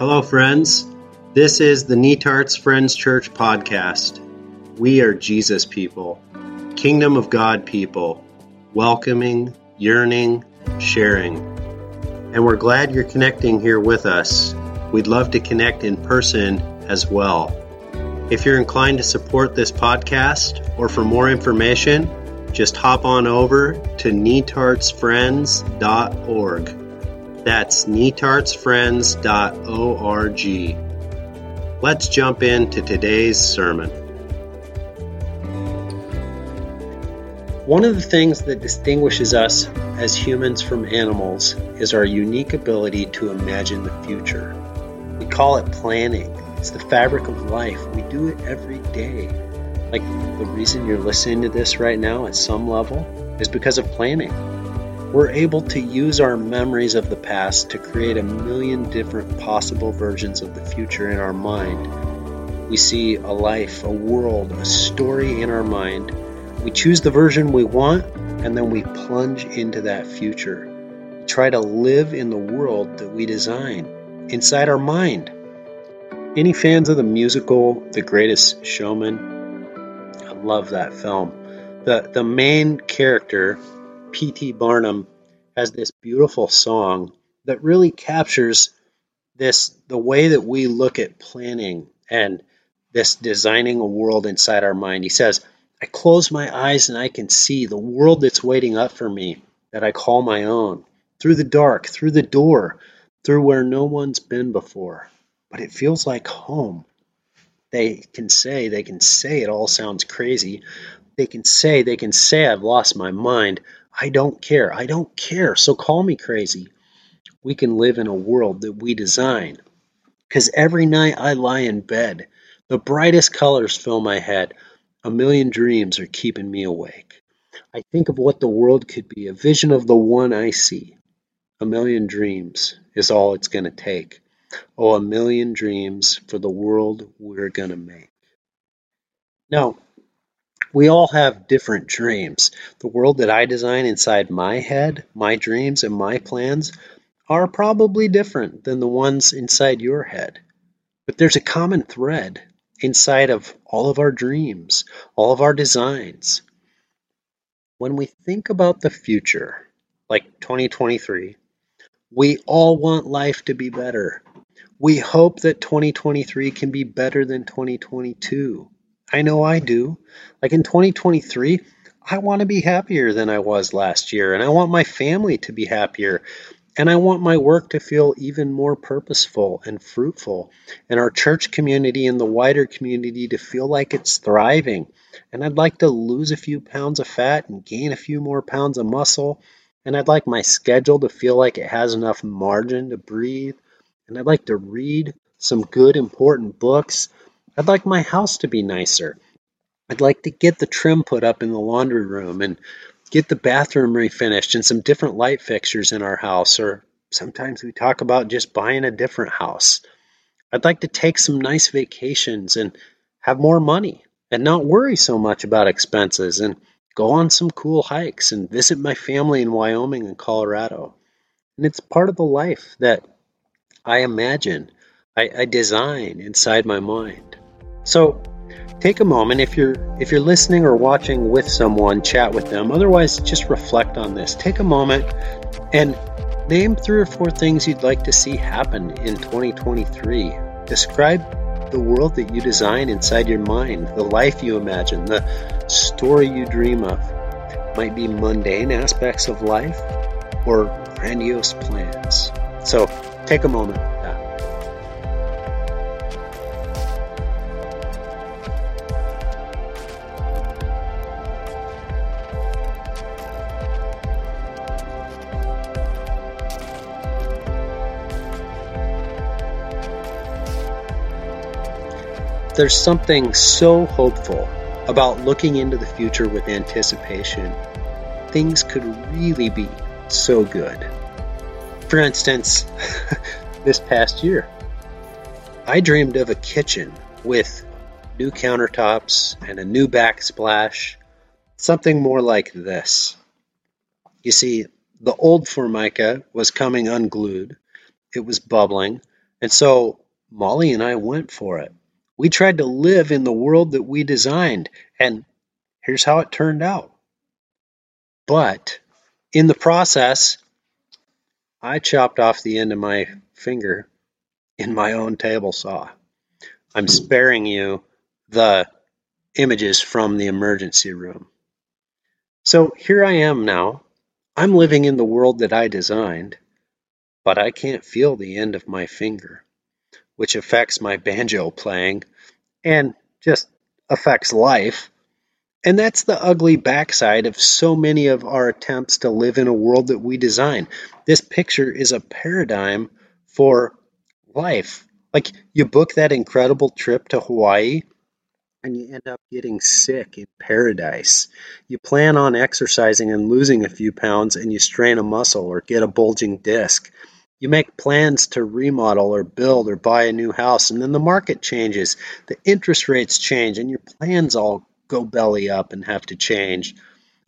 Hello, friends. This is the Netarts Friends Church podcast. We are Jesus people, Kingdom of God people, welcoming, yearning, sharing. And we're glad you're connecting here with us. We'd love to connect in person as well. If you're inclined to support this podcast or for more information, just hop on over to netartsfriends.org. That's netartsfriends.org. Let's jump into today's sermon. One of the things that distinguishes us as humans from animals is our unique ability to imagine the future. We call it planning. It's the fabric of life. We do it every day. Like the reason you're listening to this right now at some level is because of planning we're able to use our memories of the past to create a million different possible versions of the future in our mind. We see a life, a world, a story in our mind. We choose the version we want, and then we plunge into that future. We try to live in the world that we design inside our mind. Any fans of the musical The Greatest Showman? I love that film. The, the main character P.T. Barnum has this beautiful song that really captures this the way that we look at planning and this designing a world inside our mind. He says, I close my eyes and I can see the world that's waiting up for me that I call my own. Through the dark, through the door, through where no one's been before. But it feels like home. They can say, they can say it all sounds crazy. They can say, they can say I've lost my mind. I don't care. I don't care. So call me crazy. We can live in a world that we design. Because every night I lie in bed, the brightest colors fill my head. A million dreams are keeping me awake. I think of what the world could be, a vision of the one I see. A million dreams is all it's going to take. Oh, a million dreams for the world we're going to make. Now, we all have different dreams. The world that I design inside my head, my dreams and my plans, are probably different than the ones inside your head. But there's a common thread inside of all of our dreams, all of our designs. When we think about the future, like 2023, we all want life to be better. We hope that 2023 can be better than 2022. I know I do. Like in 2023, I want to be happier than I was last year, and I want my family to be happier, and I want my work to feel even more purposeful and fruitful, and our church community and the wider community to feel like it's thriving. And I'd like to lose a few pounds of fat and gain a few more pounds of muscle, and I'd like my schedule to feel like it has enough margin to breathe, and I'd like to read some good, important books I'd like my house to be nicer. I'd like to get the trim put up in the laundry room and get the bathroom refinished and some different light fixtures in our house. Or sometimes we talk about just buying a different house. I'd like to take some nice vacations and have more money and not worry so much about expenses and go on some cool hikes and visit my family in Wyoming and Colorado. And it's part of the life that I imagine, I, I design inside my mind. So take a moment if you're if you're listening or watching with someone, chat with them. Otherwise, just reflect on this. Take a moment and name three or four things you'd like to see happen in 2023. Describe the world that you design inside your mind, the life you imagine, the story you dream of. Might be mundane aspects of life or grandiose plans. So take a moment. There's something so hopeful about looking into the future with anticipation. Things could really be so good. For instance, this past year, I dreamed of a kitchen with new countertops and a new backsplash, something more like this. You see, the old Formica was coming unglued, it was bubbling, And so Molly and I went for it. We tried to live in the world that we designed, and here's how it turned out. But in the process, I chopped off the end of my finger in my own table saw. I'm sparing you the images from the emergency room. So here I am now. I'm living in the world that I designed, but I can't feel the end of my finger, which affects my banjo playing and just affects life. And that's the ugly backside of so many of our attempts to live in a world that we design. This picture is a paradigm for life. Like you book that incredible trip to Hawaii and you end up getting sick in paradise. You plan on exercising and losing a few pounds and you strain a muscle or get a bulging disc. You make plans to remodel or build or buy a new house and then the market changes, the interest rates change and your plans all go belly up and have to change.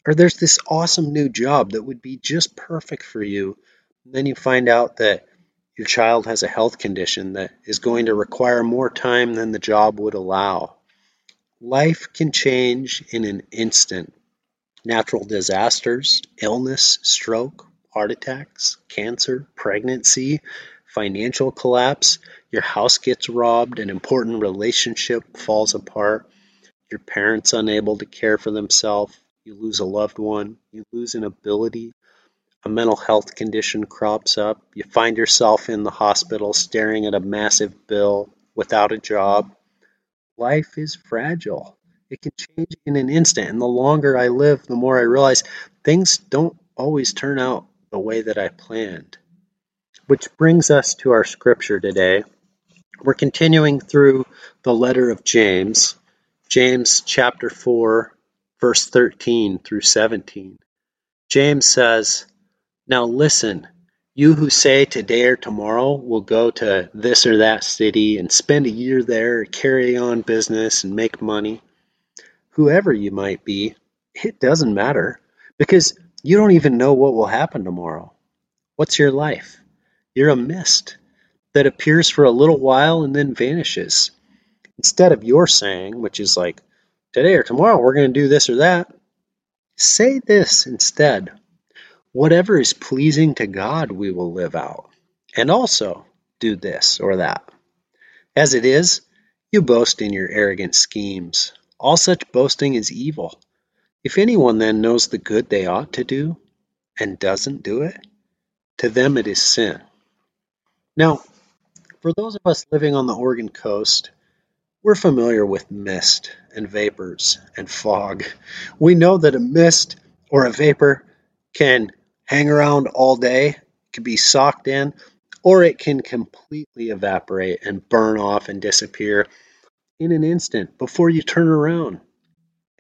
Or there's this awesome new job that would be just perfect for you. And then you find out that your child has a health condition that is going to require more time than the job would allow. Life can change in an instant. Natural disasters, illness, stroke, heart attacks, cancer, pregnancy, financial collapse, your house gets robbed, an important relationship falls apart, your parents unable to care for themselves, you lose a loved one, you lose an ability, a mental health condition crops up, you find yourself in the hospital staring at a massive bill without a job, life is fragile. It can change in an instant. And the longer I live, the more I realize things don't always turn out the way that I planned. Which brings us to our scripture today. We're continuing through the letter of James, James chapter 4, verse 13 through 17. James says, Now listen, you who say today or tomorrow we'll go to this or that city and spend a year there, carry on business and make money, whoever you might be, it doesn't matter because you don't even know what will happen tomorrow. What's your life? You're a mist that appears for a little while and then vanishes. Instead of your saying, which is like, today or tomorrow we're going to do this or that, say this instead Whatever is pleasing to God we will live out, and also do this or that. As it is, you boast in your arrogant schemes. All such boasting is evil. If anyone then knows the good they ought to do, and doesn't do it, to them it is sin. Now, for those of us living on the Oregon coast, we're familiar with mist and vapors and fog. We know that a mist or a vapor can hang around all day, can be socked in, or it can completely evaporate and burn off and disappear in an instant before you turn around.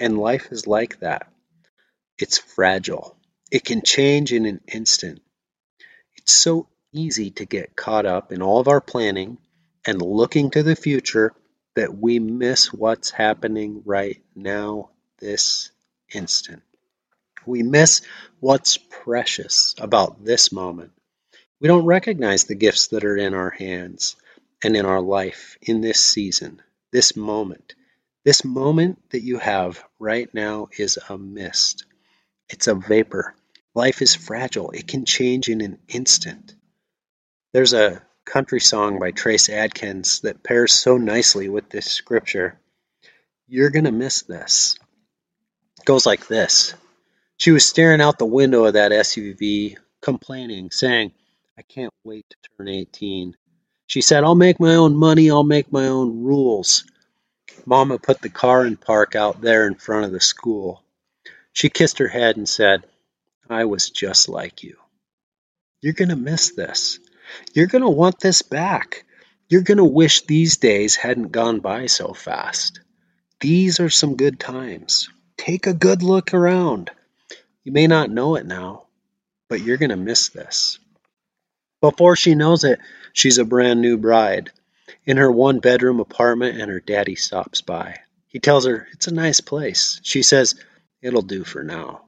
And life is like that. It's fragile. It can change in an instant. It's so easy to get caught up in all of our planning and looking to the future that we miss what's happening right now, this instant. We miss what's precious about this moment. We don't recognize the gifts that are in our hands and in our life in this season, this moment. This moment that you have right now is a mist. It's a vapor. Life is fragile. It can change in an instant. There's a country song by Trace Adkins that pairs so nicely with this scripture. You're going to miss this. It goes like this she was staring out the window of that SUV, complaining, saying, I can't wait to turn 18. She said, I'll make my own money, I'll make my own rules. Mama put the car in park out there in front of the school. She kissed her head and said, I was just like you. You're going to miss this. You're going to want this back. You're going to wish these days hadn't gone by so fast. These are some good times. Take a good look around. You may not know it now, but you're going to miss this. Before she knows it, she's a brand new bride in her one bedroom apartment, and her daddy stops by. He tells her it's a nice place. She says, It'll do for now.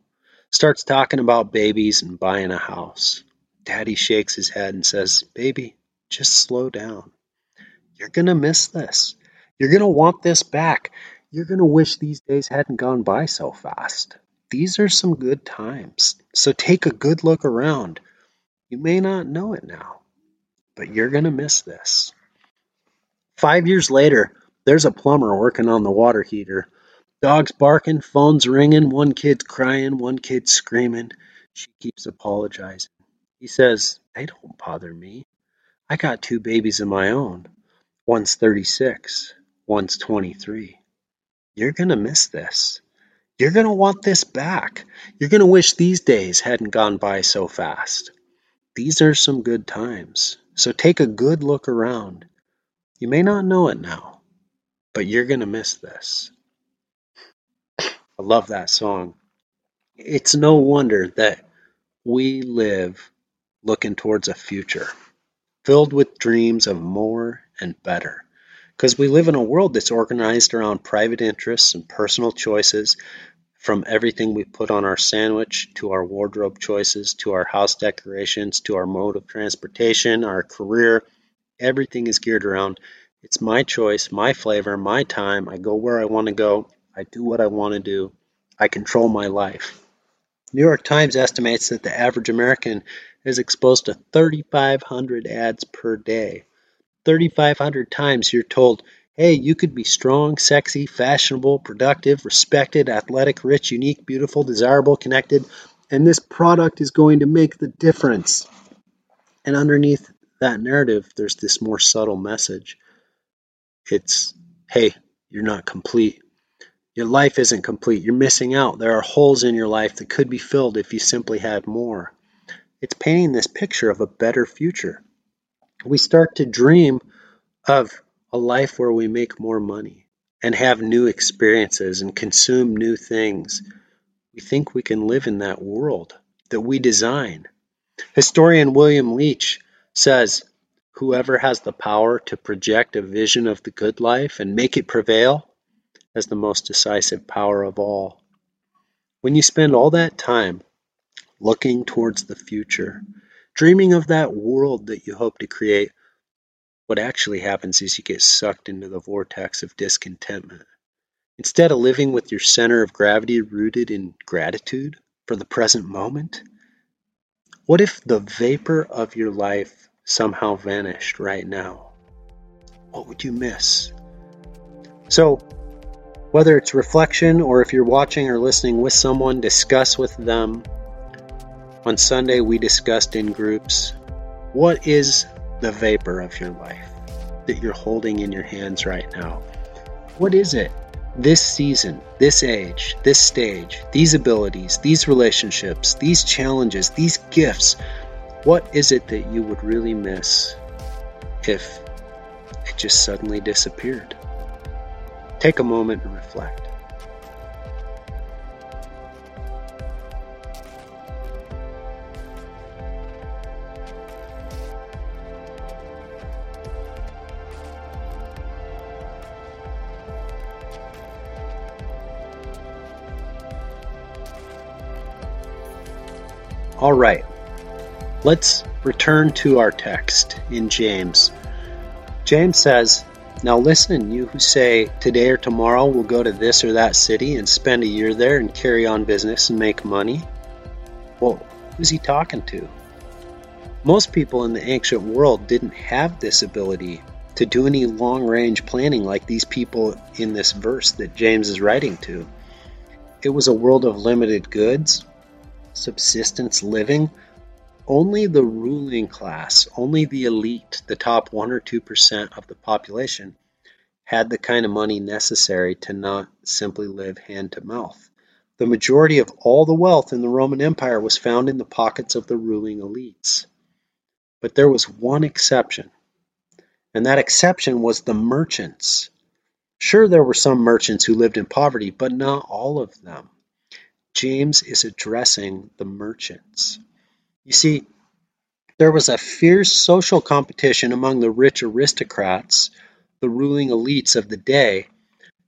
Starts talking about babies and buying a house. Daddy shakes his head and says, Baby, just slow down. You're going to miss this. You're going to want this back. You're going to wish these days hadn't gone by so fast. These are some good times. So take a good look around. You may not know it now, but you're going to miss this. Five years later, there's a plumber working on the water heater. Dogs barking, phones ringing, one kid's crying, one kid's screaming. She keeps apologizing. He says, They don't bother me. I got two babies of my own. One's 36, one's 23. You're going to miss this. You're going to want this back. You're going to wish these days hadn't gone by so fast. These are some good times. So take a good look around. You may not know it now, but you're going to miss this. I love that song. It's no wonder that we live looking towards a future filled with dreams of more and better. Because we live in a world that's organized around private interests and personal choices, from everything we put on our sandwich to our wardrobe choices to our house decorations to our mode of transportation, our career, everything is geared around it's my choice, my flavor, my time. I go where I want to go. I do what I want to do. I control my life. New York Times estimates that the average American is exposed to 3,500 ads per day. 3,500 times you're told, hey, you could be strong, sexy, fashionable, productive, respected, athletic, rich, unique, beautiful, desirable, connected, and this product is going to make the difference. And underneath that narrative, there's this more subtle message. It's, hey, you're not complete. Your life isn't complete. You're missing out. There are holes in your life that could be filled if you simply had more. It's painting this picture of a better future. We start to dream of a life where we make more money and have new experiences and consume new things. We think we can live in that world that we design. Historian William Leach says whoever has the power to project a vision of the good life and make it prevail has the most decisive power of all. When you spend all that time looking towards the future, dreaming of that world that you hope to create, what actually happens is you get sucked into the vortex of discontentment. Instead of living with your center of gravity rooted in gratitude for the present moment, what if the vapor of your life somehow vanished right now? What would you miss? So, whether it's reflection or if you're watching or listening with someone, discuss with them. On Sunday, we discussed in groups what is the vapor of your life that you're holding in your hands right now? What is it? This season, this age, this stage, these abilities, these relationships, these challenges, these gifts, what is it that you would really miss if it just suddenly disappeared? Take a moment and reflect. All right, let's return to our text in James. James says, now listen, you who say, today or tomorrow we'll go to this or that city and spend a year there and carry on business and make money. Well, who's he talking to? Most people in the ancient world didn't have this ability to do any long range planning like these people in this verse that James is writing to. It was a world of limited goods, subsistence living. Only the ruling class, only the elite, the top 1 or 2% of the population, had the kind of money necessary to not simply live hand to mouth. The majority of all the wealth in the Roman Empire was found in the pockets of the ruling elites. But there was one exception, and that exception was the merchants. Sure, there were some merchants who lived in poverty, but not all of them. James is addressing the merchants. You see, there was a fierce social competition among the rich aristocrats, the ruling elites of the day,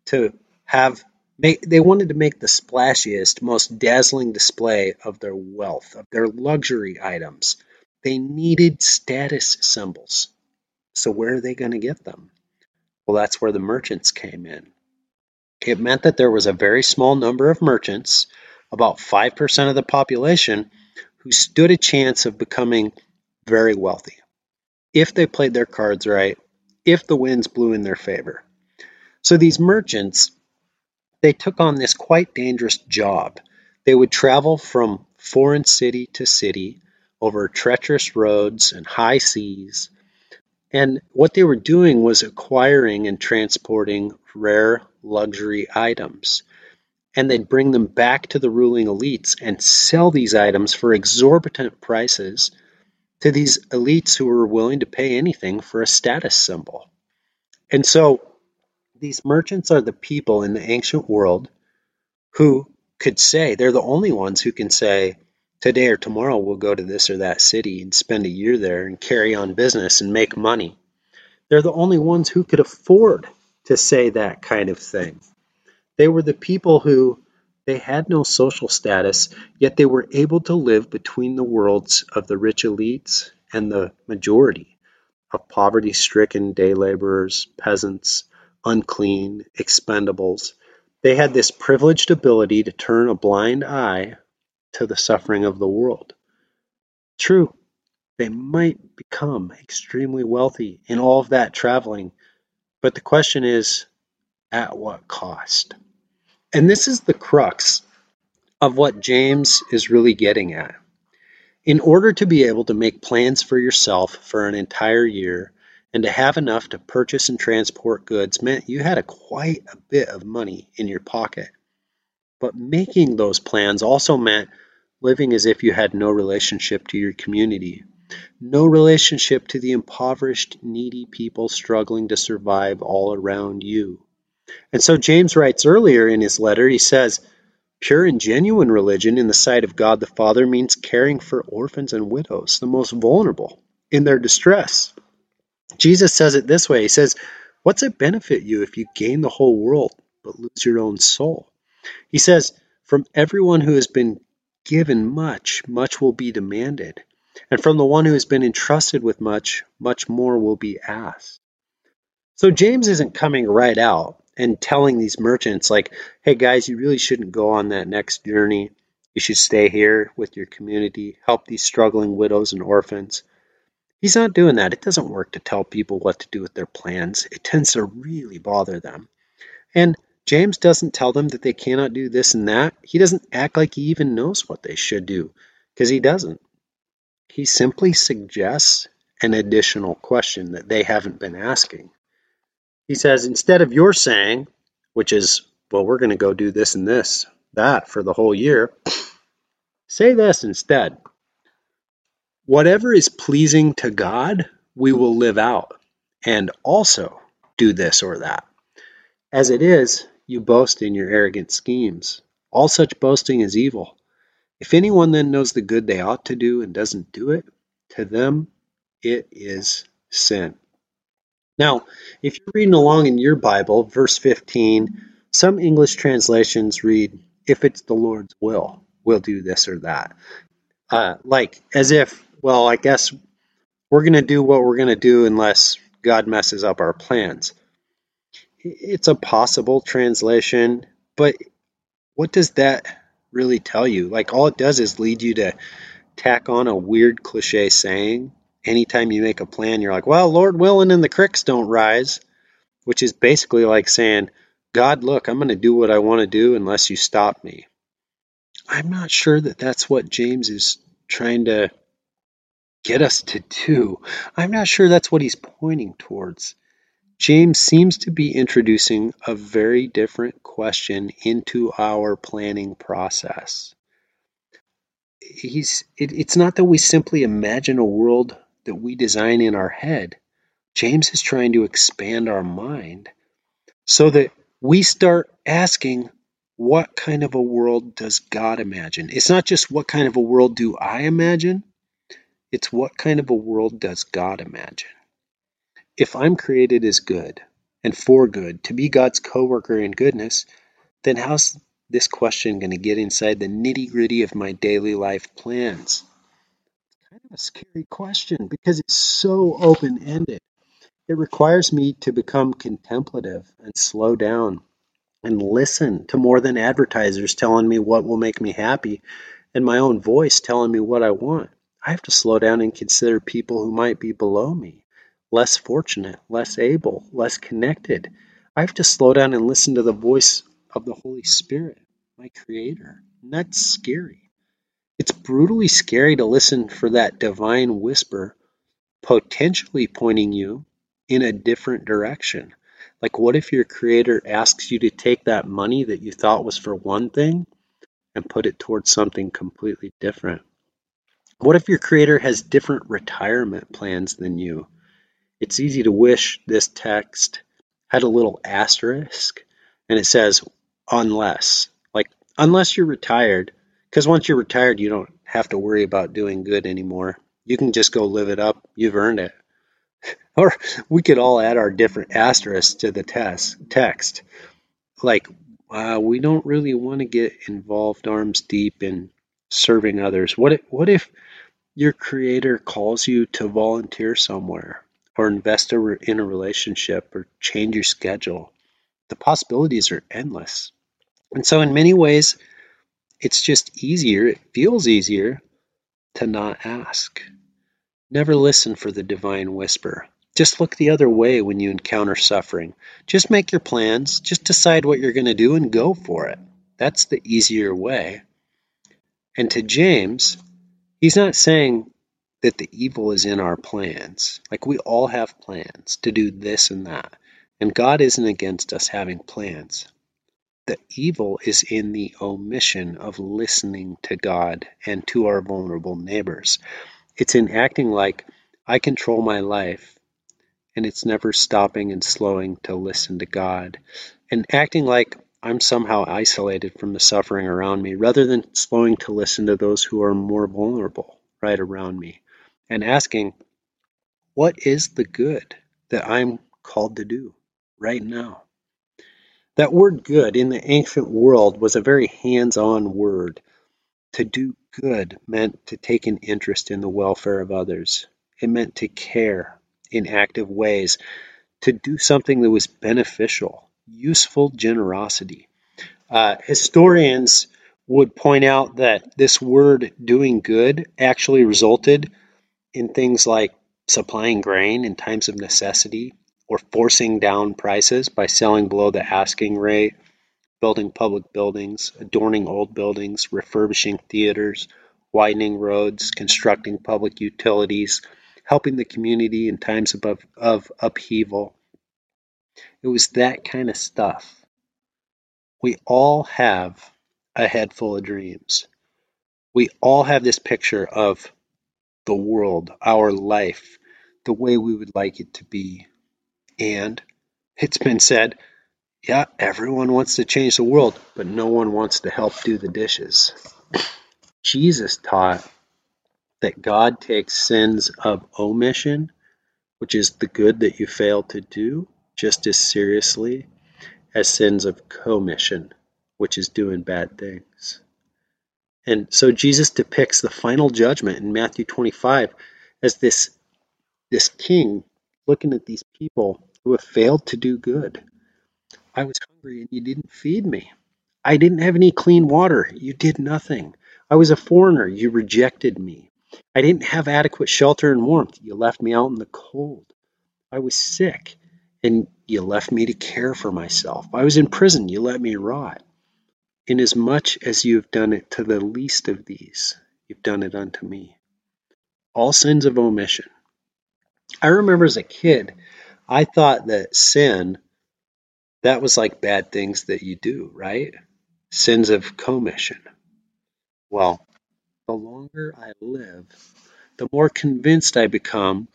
to have they wanted to make the splashiest, most dazzling display of their wealth, of their luxury items. They needed status symbols. So where are they going to get them? Well, that's where the merchants came in. It meant that there was a very small number of merchants, about 5% of the population, who stood a chance of becoming very wealthy if they played their cards right, if the winds blew in their favor. So these merchants, they took on this quite dangerous job. They would travel from foreign city to city over treacherous roads and high seas. And what they were doing was acquiring and transporting rare luxury items. And they'd bring them back to the ruling elites and sell these items for exorbitant prices to these elites who were willing to pay anything for a status symbol. And so these merchants are the people in the ancient world who could say, they're the only ones who can say, today or tomorrow we'll go to this or that city and spend a year there and carry on business and make money. They're the only ones who could afford to say that kind of thing. They were the people who they had no social status, yet they were able to live between the worlds of the rich elites and the majority of poverty stricken day laborers, peasants, unclean, expendables. They had this privileged ability to turn a blind eye to the suffering of the world. True, they might become extremely wealthy in all of that traveling, but the question is at what cost? And this is the crux of what James is really getting at. In order to be able to make plans for yourself for an entire year and to have enough to purchase and transport goods meant you had a quite a bit of money in your pocket. But making those plans also meant living as if you had no relationship to your community, no relationship to the impoverished, needy people struggling to survive all around you. And so James writes earlier in his letter, he says, Pure and genuine religion in the sight of God the Father means caring for orphans and widows, the most vulnerable, in their distress. Jesus says it this way He says, What's it benefit you if you gain the whole world but lose your own soul? He says, From everyone who has been given much, much will be demanded. And from the one who has been entrusted with much, much more will be asked. So James isn't coming right out and telling these merchants, like, hey guys, you really shouldn't go on that next journey. You should stay here with your community, help these struggling widows and orphans. He's not doing that. It doesn't work to tell people what to do with their plans, it tends to really bother them. And James doesn't tell them that they cannot do this and that. He doesn't act like he even knows what they should do, because he doesn't. He simply suggests an additional question that they haven't been asking. He says, instead of your saying, which is, well, we're going to go do this and this, that for the whole year, say this instead. Whatever is pleasing to God, we will live out and also do this or that. As it is, you boast in your arrogant schemes. All such boasting is evil. If anyone then knows the good they ought to do and doesn't do it, to them it is sin. Now, if you're reading along in your Bible, verse 15, some English translations read, if it's the Lord's will, we'll do this or that. Uh, like, as if, well, I guess we're going to do what we're going to do unless God messes up our plans. It's a possible translation, but what does that really tell you? Like, all it does is lead you to tack on a weird cliche saying anytime you make a plan, you're like, well, Lord willing, and the cricks don't rise, which is basically like saying, God, look, I'm going to do what I want to do unless you stop me. I'm not sure that that's what James is trying to get us to do. I'm not sure that's what he's pointing towards. James seems to be introducing a very different question into our planning process. He's it, it's not that we simply imagine a world that we design in our head, James is trying to expand our mind so that we start asking, what kind of a world does God imagine? It's not just what kind of a world do I imagine, it's what kind of a world does God imagine? If I'm created as good and for good, to be God's co worker in goodness, then how's this question going to get inside the nitty gritty of my daily life plans? Kind of a scary question because it's so open ended. It requires me to become contemplative and slow down and listen to more than advertisers telling me what will make me happy and my own voice telling me what I want. I have to slow down and consider people who might be below me, less fortunate, less able, less connected. I have to slow down and listen to the voice of the Holy Spirit, my Creator. And that's scary. It's brutally scary to listen for that divine whisper potentially pointing you in a different direction. Like, what if your creator asks you to take that money that you thought was for one thing and put it towards something completely different? What if your creator has different retirement plans than you? It's easy to wish this text had a little asterisk and it says, unless. Like, unless you're retired, because once you're retired, you don't have to worry about doing good anymore. You can just go live it up. You've earned it. Or we could all add our different asterisks to the test, text. Like, uh, we don't really want to get involved arms deep in serving others. What if, what if your creator calls you to volunteer somewhere or invest in a relationship or change your schedule? The possibilities are endless. And so, in many ways, it's just easier, it feels easier to not ask. Never listen for the divine whisper. Just look the other way when you encounter suffering. Just make your plans, just decide what you're going to do and go for it. That's the easier way. And to James, he's not saying that the evil is in our plans. Like we all have plans to do this and that. And God isn't against us having plans. The evil is in the omission of listening to God and to our vulnerable neighbors. It's in acting like I control my life and it's never stopping and slowing to listen to God and acting like I'm somehow isolated from the suffering around me rather than slowing to listen to those who are more vulnerable right around me and asking, what is the good that I'm called to do right now? That word good in the ancient world was a very hands on word. To do good meant to take an interest in the welfare of others. It meant to care in active ways, to do something that was beneficial, useful generosity. Uh, historians would point out that this word doing good actually resulted in things like supplying grain in times of necessity or forcing down prices by selling below the asking rate building public buildings, adorning old buildings, refurbishing theaters, widening roads, constructing public utilities, helping the community in times of, of upheaval. It was that kind of stuff. We all have a head full of dreams. We all have this picture of the world, our life, the way we would like it to be. And it's been said yeah, everyone wants to change the world, but no one wants to help do the dishes. Jesus taught that God takes sins of omission, which is the good that you fail to do, just as seriously as sins of commission, which is doing bad things. And so Jesus depicts the final judgment in Matthew 25 as this, this king looking at these people who have failed to do good I was hungry and you didn't feed me. I didn't have any clean water. You did nothing. I was a foreigner. You rejected me. I didn't have adequate shelter and warmth. You left me out in the cold. I was sick and you left me to care for myself. I was in prison. You let me rot. Inasmuch as you have done it to the least of these, you've done it unto me. All sins of omission. I remember as a kid, I thought that sin that was like bad things that you do, right? Sins of commission. Well, the longer I live, the more convinced I become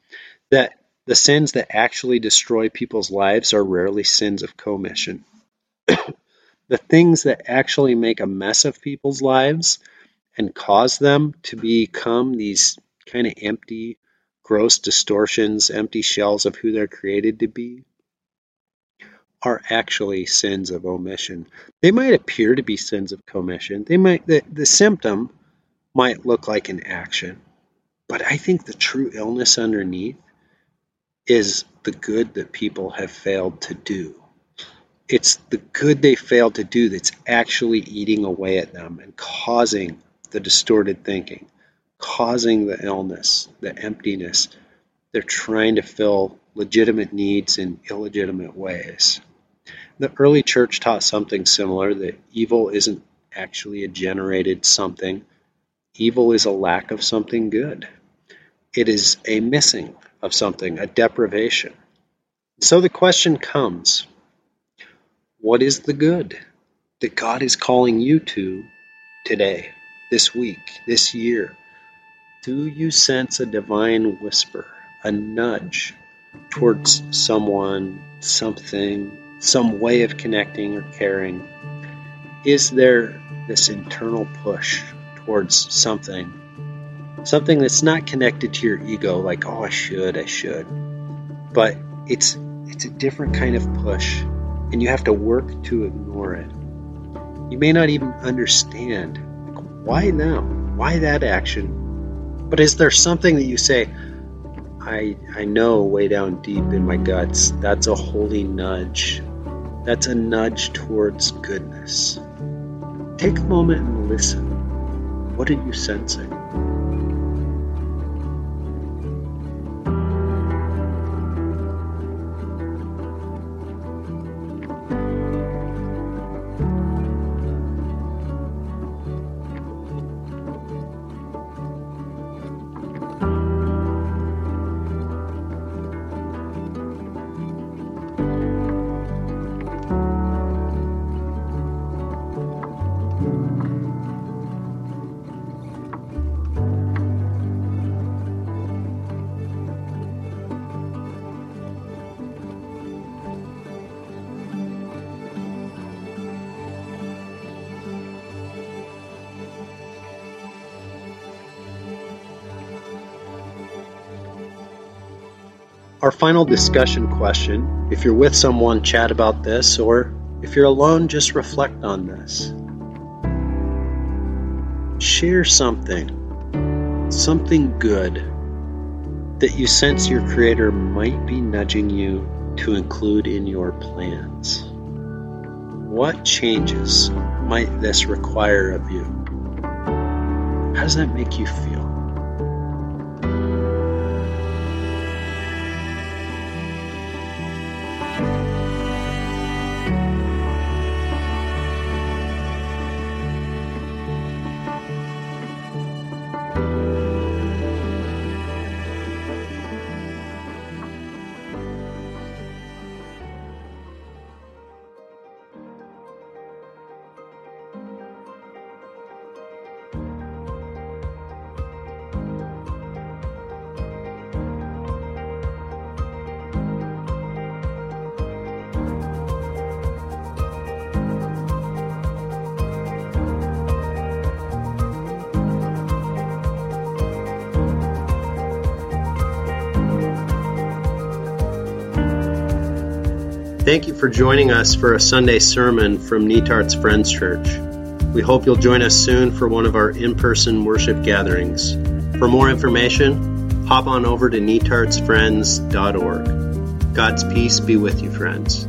that the sins that actually destroy people's lives are rarely sins of commission. the things that actually make a mess of people's lives and cause them to become these kind of empty, gross distortions, empty shells of who they're created to be, are actually sins of omission. They might appear to be sins of commission. They might the, the symptom might look like an action. But I think the true illness underneath is the good that people have failed to do. It's the good they failed to do that's actually eating away at them and causing the distorted thinking, causing the illness, the emptiness. They're trying to fill legitimate needs in illegitimate ways. The early church taught something similar that evil isn't actually a generated something, evil is a lack of something good. It is a missing of something, a deprivation. So the question comes what is the good that God is calling you to today, this week, this year? Do you sense a divine whisper, a nudge towards someone, something, some way of connecting or caring? Is there this internal push towards something? Something that's not connected to your ego, like, oh, I should, I should. But it's it's a different kind of push, and you have to work to ignore it. You may not even understand like, why now? Why that action? But is there something that you say, I, I know way down deep in my guts, that's a holy nudge. That's a nudge towards goodness. Take a moment and listen. What are you sensing? Our final discussion question if you're with someone, chat about this, or if you're alone, just reflect on this. Share something, something good that you sense your Creator might be nudging you to include in your plans. What changes might this require of you? How does that make you feel? Thank you for joining us for a Sunday sermon from Netarts Friends Church. We hope you'll join us soon for one of our in person worship gatherings. For more information, hop on over to netartsfriends.org. God's peace be with you, friends.